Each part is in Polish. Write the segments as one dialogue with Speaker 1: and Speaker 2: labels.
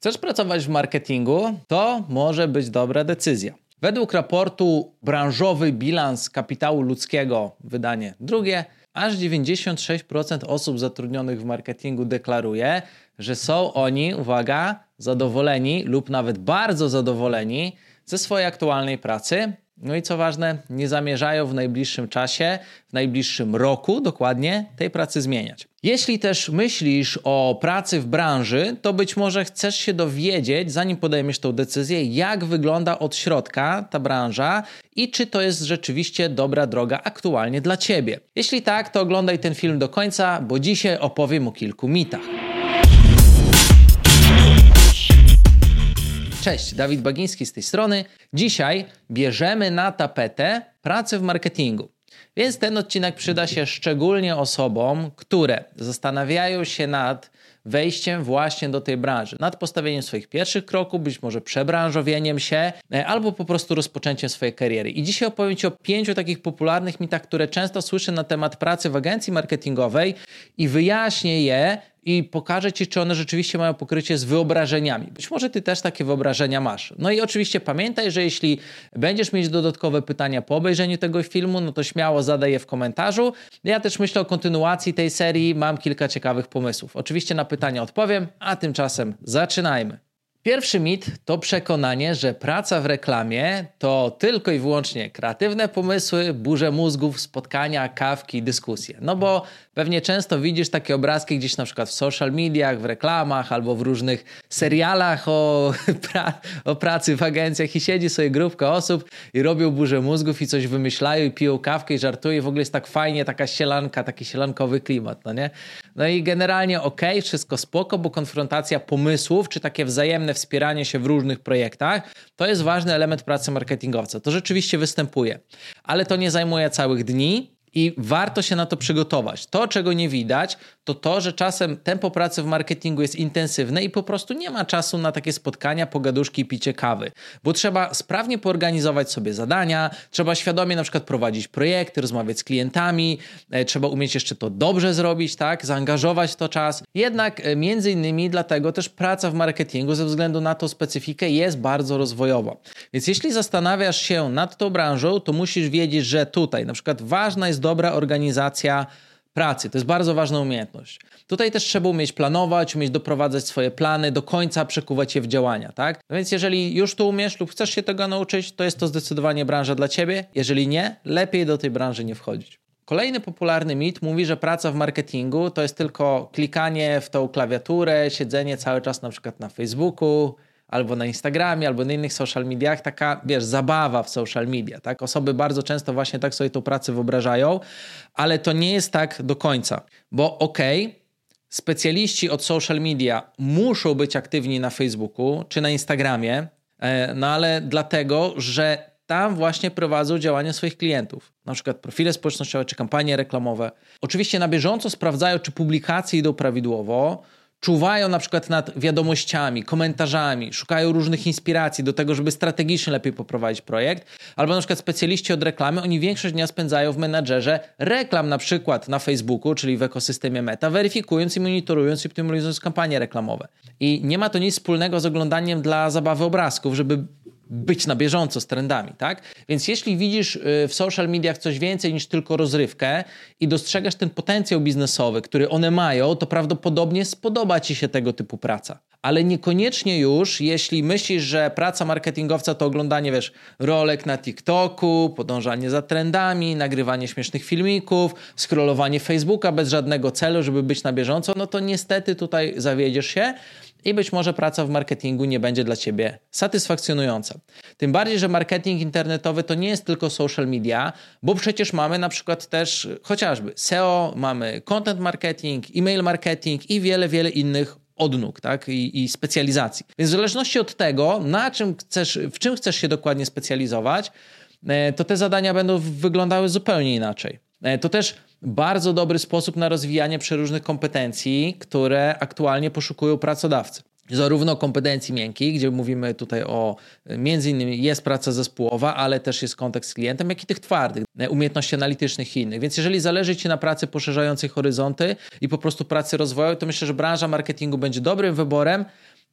Speaker 1: Chcesz pracować w marketingu? To może być dobra decyzja. Według raportu Branżowy Bilans Kapitału Ludzkiego, wydanie drugie, aż 96% osób zatrudnionych w marketingu deklaruje, że są oni, uwaga, zadowoleni lub nawet bardzo zadowoleni ze swojej aktualnej pracy no i co ważne, nie zamierzają w najbliższym czasie, w najbliższym roku dokładnie tej pracy zmieniać. Jeśli też myślisz o pracy w branży, to być może chcesz się dowiedzieć, zanim podejmiesz tą decyzję, jak wygląda od środka ta branża i czy to jest rzeczywiście dobra droga aktualnie dla ciebie. Jeśli tak, to oglądaj ten film do końca, bo dzisiaj opowiem o kilku mitach. Cześć, Dawid Bagiński z tej strony. Dzisiaj bierzemy na tapetę pracę w marketingu. Więc ten odcinek przyda się szczególnie osobom, które zastanawiają się nad wejściem właśnie do tej branży, nad postawieniem swoich pierwszych kroków, być może przebranżowieniem się, e, albo po prostu rozpoczęciem swojej kariery. I dzisiaj opowiem Ci o pięciu takich popularnych mitach, które często słyszę na temat pracy w agencji marketingowej i wyjaśnię je i pokażę Ci, czy one rzeczywiście mają pokrycie z wyobrażeniami. Być może Ty też takie wyobrażenia masz. No i oczywiście pamiętaj, że jeśli będziesz mieć dodatkowe pytania po obejrzeniu tego filmu, no to śmiało zadaj je w komentarzu. Ja też myślę o kontynuacji tej serii, mam kilka ciekawych pomysłów. Oczywiście na pytania odpowiem, a tymczasem zaczynajmy. Pierwszy mit to przekonanie, że praca w reklamie to tylko i wyłącznie kreatywne pomysły, burze mózgów, spotkania, kawki, dyskusje. No bo pewnie często widzisz takie obrazki gdzieś na przykład w social mediach, w reklamach albo w różnych serialach o, pra o pracy w agencjach i siedzi sobie grupka osób i robią burzę mózgów i coś wymyślają i piją kawkę i żartują. W ogóle jest tak fajnie, taka sielanka, taki sielankowy klimat, no nie? No i generalnie ok, wszystko spoko, bo konfrontacja pomysłów, czy takie wzajemne wspieranie się w różnych projektach, to jest ważny element pracy marketingowca. To rzeczywiście występuje, ale to nie zajmuje całych dni, i warto się na to przygotować. To, czego nie widać, to to, że czasem tempo pracy w marketingu jest intensywne i po prostu nie ma czasu na takie spotkania, pogaduszki i picie kawy, bo trzeba sprawnie poorganizować sobie zadania, trzeba świadomie na przykład prowadzić projekty, rozmawiać z klientami, e, trzeba umieć jeszcze to dobrze zrobić, tak, zaangażować to czas. Jednak e, między innymi dlatego też praca w marketingu ze względu na tą specyfikę jest bardzo rozwojowa. Więc jeśli zastanawiasz się nad tą branżą, to musisz wiedzieć, że tutaj na przykład ważna jest dobra organizacja pracy. To jest bardzo ważna umiejętność. Tutaj też trzeba umieć planować, umieć doprowadzać swoje plany do końca, przekuwać je w działania, tak? No więc jeżeli już to umiesz lub chcesz się tego nauczyć, to jest to zdecydowanie branża dla ciebie. Jeżeli nie, lepiej do tej branży nie wchodzić. Kolejny popularny mit mówi, że praca w marketingu to jest tylko klikanie w tą klawiaturę, siedzenie cały czas na przykład na Facebooku, albo na Instagramie, albo na innych social mediach, taka, wiesz, zabawa w social media, tak? Osoby bardzo często właśnie tak sobie tą pracę wyobrażają, ale to nie jest tak do końca, bo okej, okay, specjaliści od social media muszą być aktywni na Facebooku czy na Instagramie, e, no ale dlatego, że tam właśnie prowadzą działania swoich klientów, na przykład profile społecznościowe czy kampanie reklamowe. Oczywiście na bieżąco sprawdzają, czy publikacje idą prawidłowo, czuwają na przykład nad wiadomościami, komentarzami, szukają różnych inspiracji do tego, żeby strategicznie lepiej poprowadzić projekt, albo na przykład specjaliści od reklamy, oni większość dnia spędzają w menadżerze reklam na przykład na Facebooku, czyli w ekosystemie Meta, weryfikując i monitorując i optymalizując kampanie reklamowe. I nie ma to nic wspólnego z oglądaniem dla zabawy obrazków, żeby być na bieżąco z trendami, tak? Więc jeśli widzisz y, w social mediach coś więcej niż tylko rozrywkę i dostrzegasz ten potencjał biznesowy, który one mają, to prawdopodobnie spodoba ci się tego typu praca. Ale niekoniecznie już, jeśli myślisz, że praca marketingowca to oglądanie, wiesz, rolek na TikToku, podążanie za trendami, nagrywanie śmiesznych filmików, scrollowanie Facebooka bez żadnego celu, żeby być na bieżąco, no to niestety tutaj zawiedziesz się i być może praca w marketingu nie będzie dla Ciebie satysfakcjonująca. Tym bardziej, że marketing internetowy to nie jest tylko social media, bo przecież mamy na przykład też chociażby SEO, mamy content marketing, e-mail marketing i wiele, wiele innych odnóg tak? I, i specjalizacji. Więc w zależności od tego, na czym chcesz, w czym chcesz się dokładnie specjalizować, e, to te zadania będą wyglądały zupełnie inaczej. E, to też bardzo dobry sposób na rozwijanie przeróżnych kompetencji, które aktualnie poszukują pracodawcy. Zarówno kompetencji miękkich, gdzie mówimy tutaj o między innymi jest praca zespołowa, ale też jest kontekst z klientem, jak i tych twardych, umiejętności analitycznych i innych. Więc jeżeli zależy Ci na pracy poszerzającej horyzonty i po prostu pracy rozwoju, to myślę, że branża marketingu będzie dobrym wyborem,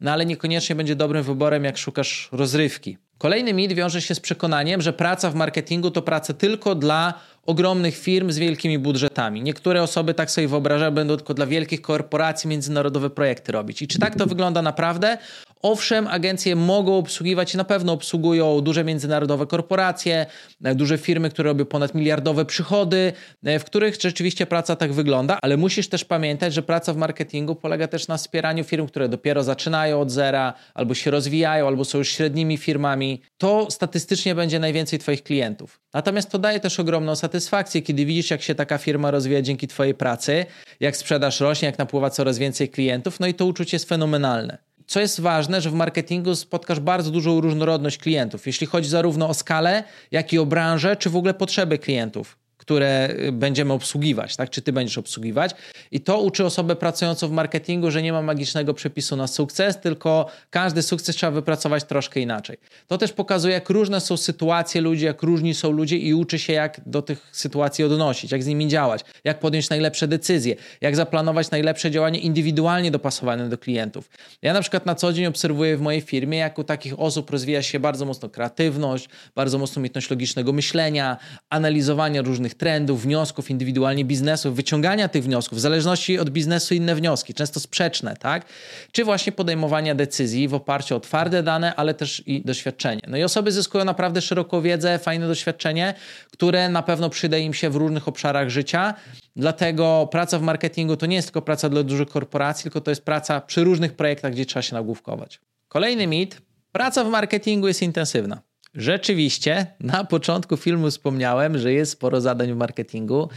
Speaker 1: no ale niekoniecznie będzie dobrym wyborem, jak szukasz rozrywki. Kolejny mit wiąże się z przekonaniem, że praca w marketingu to praca tylko dla ogromnych firm z wielkimi budżetami. Niektóre osoby tak sobie wyobrażają, będą tylko dla wielkich korporacji międzynarodowe projekty robić. I czy tak to wygląda naprawdę? Owszem, agencje mogą obsługiwać na pewno obsługują duże międzynarodowe korporacje, e, duże firmy, które robią ponad miliardowe przychody, e, w których rzeczywiście praca tak wygląda, ale musisz też pamiętać, że praca w marketingu polega też na wspieraniu firm, które dopiero zaczynają od zera, albo się rozwijają, albo są już średnimi firmami. To statystycznie będzie najwięcej Twoich klientów. Natomiast to daje też ogromną satysfakcję, kiedy widzisz, jak się taka firma rozwija dzięki Twojej pracy, jak sprzedaż rośnie, jak napływa coraz więcej klientów, no i to uczucie jest fenomenalne co jest ważne, że w marketingu spotkasz bardzo dużą różnorodność klientów, jeśli chodzi zarówno o skalę, jak i o branżę, czy w ogóle potrzeby klientów które y, będziemy obsługiwać, tak? Czy ty będziesz obsługiwać. I to uczy osobę pracującą w marketingu, że nie ma magicznego przepisu na sukces, tylko każdy sukces trzeba wypracować troszkę inaczej. To też pokazuje, jak różne są sytuacje ludzi, jak różni są ludzie i uczy się, jak do tych sytuacji odnosić, jak z nimi działać, jak podjąć najlepsze decyzje, jak zaplanować najlepsze działanie indywidualnie dopasowane do klientów. Ja na przykład na co dzień obserwuję w mojej firmie, jak u takich osób rozwija się bardzo mocno kreatywność, bardzo mocno umiejętność logicznego myślenia, analizowania różnych trendów, wniosków, indywidualnie biznesów, wyciągania tych wniosków, w zależności od biznesu inne wnioski, często sprzeczne, tak? Czy właśnie podejmowania decyzji w oparciu o twarde dane, ale też i doświadczenie. No i osoby zyskują naprawdę szeroką wiedzę, fajne doświadczenie, które na pewno przyda im się w różnych obszarach życia. Dlatego praca w marketingu to nie jest tylko praca dla dużych korporacji, tylko to jest praca przy różnych projektach, gdzie trzeba się nagłówkować. Kolejny mit. Praca w marketingu jest intensywna. Rzeczywiście, na początku filmu wspomniałem, że jest sporo zadań w marketingu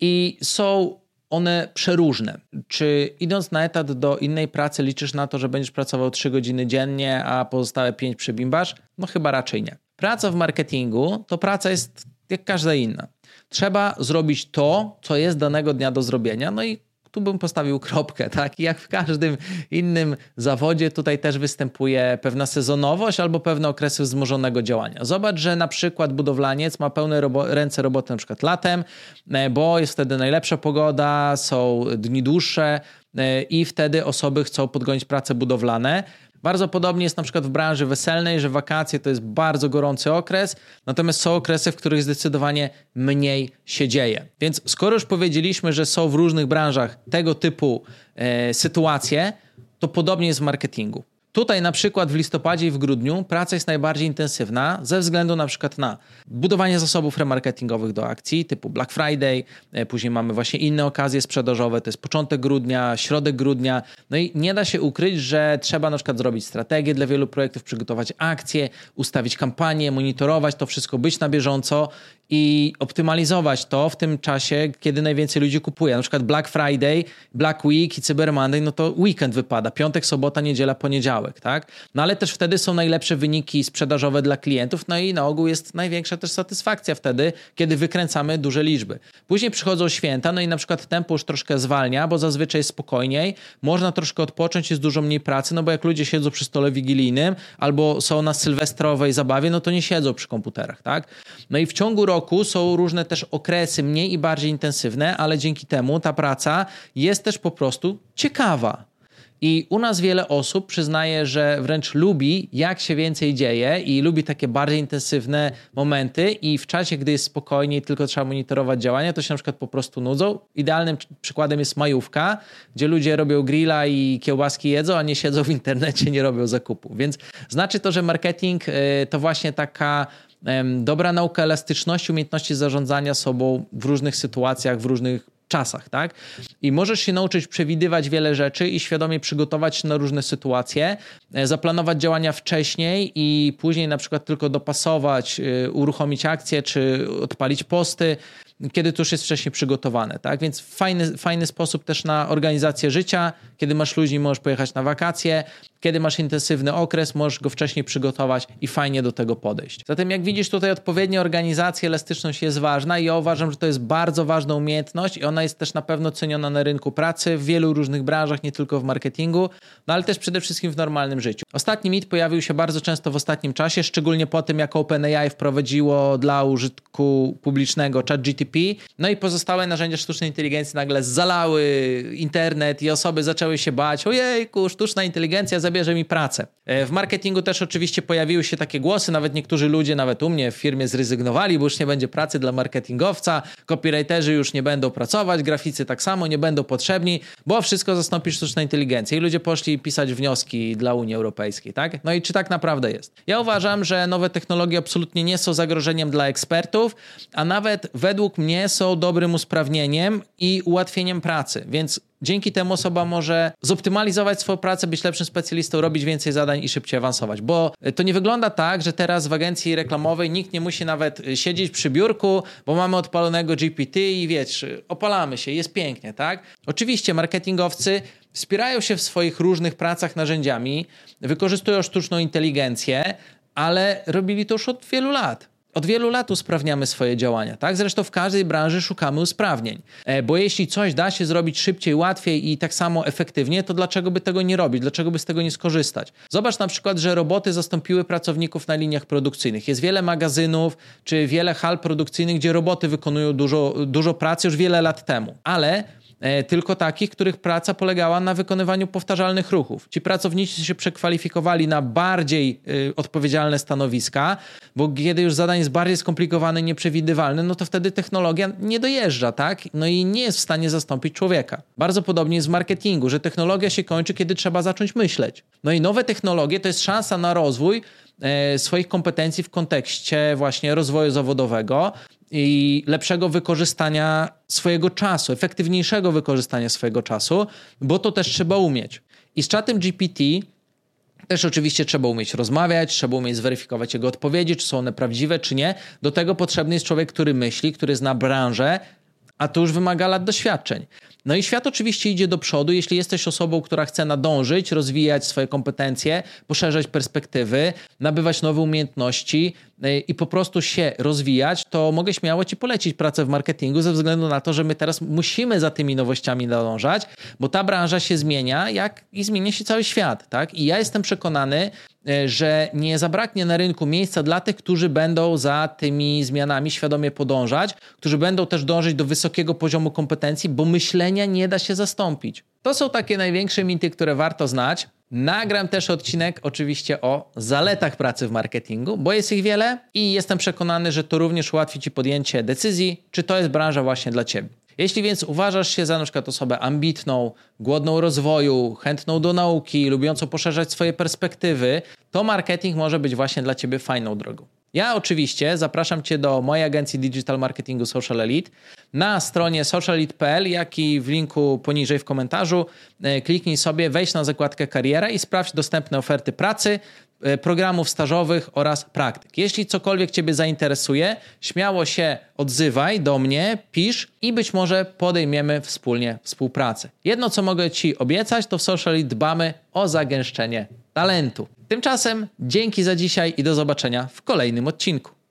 Speaker 1: i są one przeróżne. Czy idąc na etat do innej pracy liczysz na to, że będziesz pracował 3 godziny dziennie, a pozostałe 5 przebimbasz? No chyba raczej nie. Praca w marketingu to praca jest jak każda inna. Trzeba zrobić to, co jest danego dnia do zrobienia, no i tu bym postawił kropkę, tak? I jak w każdym innym zawodzie, tutaj też występuje pewna sezonowość albo pewne okresy wzmożonego działania. Zobacz, że na przykład budowlaniec ma pełne robo ręce roboty na przykład latem, e, bo jest wtedy najlepsza pogoda, są dni dłuższe e, i wtedy osoby chcą podgonić prace budowlane. Bardzo podobnie jest na przykład w branży weselnej, że wakacje to jest bardzo gorący okres, natomiast są okresy, w których zdecydowanie mniej się dzieje. Więc skoro już powiedzieliśmy, że są w różnych branżach tego typu e, sytuacje, to podobnie jest w marketingu. Tutaj na przykład w listopadzie i w grudniu praca jest najbardziej intensywna ze względu na przykład na budowanie zasobów remarketingowych do akcji typu Black Friday, e, później mamy właśnie inne okazje sprzedażowe, to jest początek grudnia, środek grudnia, no i nie da się ukryć, że trzeba na przykład zrobić strategię dla wielu projektów, przygotować akcje, ustawić kampanię, monitorować to wszystko, być na bieżąco i optymalizować to w tym czasie, kiedy najwięcej ludzi kupuje. Na przykład Black Friday, Black Week i Cyber Monday, no to weekend wypada, piątek, sobota, niedziela, poniedziałek, tak? No ale też wtedy są najlepsze wyniki sprzedażowe dla klientów, no i na ogół jest największa też satysfakcja wtedy, kiedy wykręcamy duże liczby. Później przychodzą święta, no i na przykład tempo już troszkę zwalnia, bo zazwyczaj jest spokojniej, można troszkę odpocząć, jest dużo mniej pracy, no bo jak ludzie siedzą przy stole wigilijnym albo są na sylwestrowej zabawie, no to nie siedzą przy komputerach, tak? No i w ciągu roku są różne też okresy mniej i bardziej intensywne, ale dzięki temu ta praca jest też po prostu ciekawa. I u nas wiele osób przyznaje, że wręcz lubi, jak się więcej dzieje i lubi takie bardziej intensywne momenty i w czasie, gdy jest spokojnie i tylko trzeba monitorować działania, to się na przykład po prostu nudzą. Idealnym przykładem jest majówka, gdzie ludzie robią grilla i kiełbaski jedzą, a nie siedzą w internecie, nie robią zakupu. Więc znaczy to, że marketing y, to właśnie taka dobra nauka elastyczności, umiejętności zarządzania sobą w różnych sytuacjach, w różnych czasach, tak? I możesz się nauczyć przewidywać wiele rzeczy i świadomie przygotować się na różne sytuacje, e, zaplanować działania wcześniej i później na przykład tylko dopasować, e, uruchomić akcję czy odpalić posty, kiedy to już jest wcześniej przygotowane, tak? Więc fajny, fajny sposób też na organizację życia. Kiedy masz ludzi, możesz pojechać na wakacje. Kiedy masz intensywny okres, możesz go wcześniej przygotować i fajnie do tego podejść. Zatem jak widzisz tutaj odpowiednia organizacja, elastyczność jest ważna i ja uważam, że to jest bardzo ważna umiejętność i ona jest też na pewno ceniona na rynku pracy w wielu różnych branżach, nie tylko w marketingu, no ale też przede wszystkim w normalnym życiu. Ostatni mit pojawił się bardzo często w ostatnim czasie, szczególnie po tym, jak OpenAI wprowadziło dla użytku publicznego ChatGTP No i pozostałe narzędzia sztucznej inteligencji nagle zalały internet i osoby zaczęły się bać, ojejku, sztuczna inteligencja zabierze mi pracę. E, w marketingu też oczywiście pojawiły się takie głosy, nawet niektórzy ludzie, nawet u mnie w firmie zrezygnowali, bo już nie będzie pracy dla marketingowca, copywriterzy już nie będą pracować, graficy tak samo nie będą potrzebni, bo wszystko zastąpi sztuczna inteligencja. I ludzie poszli pisać wnioski dla Unii Europejskiej, tak? No i czy tak naprawdę jest? Ja uważam, że nowe technologie absolutnie nie są zagrożeniem dla ekspertów, a nawet według mnie są dobrym usprawnieniem i ułatwieniem pracy, więc Dzięki temu osoba może zoptymalizować swoją pracę, być lepszym specjalistą, robić więcej zadań i szybciej awansować. Bo to nie wygląda tak, że teraz w agencji reklamowej nikt nie musi nawet siedzieć przy biurku, bo mamy odpalonego GPT i wiesz, opalamy się, jest pięknie, tak? Oczywiście marketingowcy wspierają się w swoich różnych pracach narzędziami, wykorzystują sztuczną inteligencję, ale robili to już od wielu lat. Od wielu lat usprawniamy swoje działania, tak? Zresztą w każdej branży szukamy usprawnień, e, bo jeśli coś da się zrobić szybciej, łatwiej i tak samo efektywnie, to dlaczego by tego nie robić? Dlaczego by z tego nie skorzystać? Zobacz na przykład, że roboty zastąpiły pracowników na liniach produkcyjnych. Jest wiele magazynów czy wiele hal produkcyjnych, gdzie roboty wykonują dużo, dużo pracy już wiele lat temu, ale tylko takich, których praca polegała na wykonywaniu powtarzalnych ruchów. Ci pracownicy się przekwalifikowali na bardziej y, odpowiedzialne stanowiska, bo kiedy już zadanie jest bardziej skomplikowane nieprzewidywalne, no to wtedy technologia nie dojeżdża, tak? No i nie jest w stanie zastąpić człowieka. Bardzo podobnie jest w marketingu, że technologia się kończy, kiedy trzeba zacząć myśleć. No i nowe technologie to jest szansa na rozwój e, swoich kompetencji w kontekście właśnie rozwoju zawodowego, i lepszego wykorzystania swojego czasu, efektywniejszego wykorzystania swojego czasu, bo to też trzeba umieć. I z czatem GPT też oczywiście trzeba umieć rozmawiać, trzeba umieć zweryfikować jego odpowiedzi, czy są one prawdziwe, czy nie. Do tego potrzebny jest człowiek, który myśli, który zna branżę, a to już wymaga lat doświadczeń. No i świat oczywiście idzie do przodu. Jeśli jesteś osobą, która chce nadążyć, rozwijać swoje kompetencje, poszerzać perspektywy, nabywać nowe umiejętności i po prostu się rozwijać, to mogę śmiało Ci polecić pracę w marketingu ze względu na to, że my teraz musimy za tymi nowościami nadążać, bo ta branża się zmienia, jak i zmienia się cały świat. Tak? I ja jestem przekonany, E, że nie zabraknie na rynku miejsca dla tych, którzy będą za tymi zmianami świadomie podążać, którzy będą też dążyć do wysokiego poziomu kompetencji, bo myślenia nie da się zastąpić. To są takie największe mity, które warto znać. Nagram też odcinek oczywiście o zaletach pracy w marketingu, bo jest ich wiele i jestem przekonany, że to również ułatwi Ci podjęcie decyzji, czy to jest branża właśnie dla Ciebie. Jeśli więc uważasz się za na przykład osobę ambitną, głodną rozwoju, chętną do nauki, lubiącą poszerzać swoje perspektywy, to marketing może być właśnie dla Ciebie fajną drogą. Ja oczywiście zapraszam Cię do mojej agencji digital marketingu Social Elite na stronie socialite.pl, jak i w linku poniżej w komentarzu. E, kliknij sobie, wejdź na zakładkę kariera i sprawdź dostępne oferty pracy, e, programów stażowych oraz praktyk. Jeśli cokolwiek Ciebie zainteresuje, śmiało się odzywaj do mnie, pisz i być może podejmiemy wspólnie współpracę. Jedno, co mogę Ci obiecać, to w Social dbamy o zagęszczenie talentu. Tymczasem dzięki za dzisiaj i do zobaczenia w kolejnym odcinku.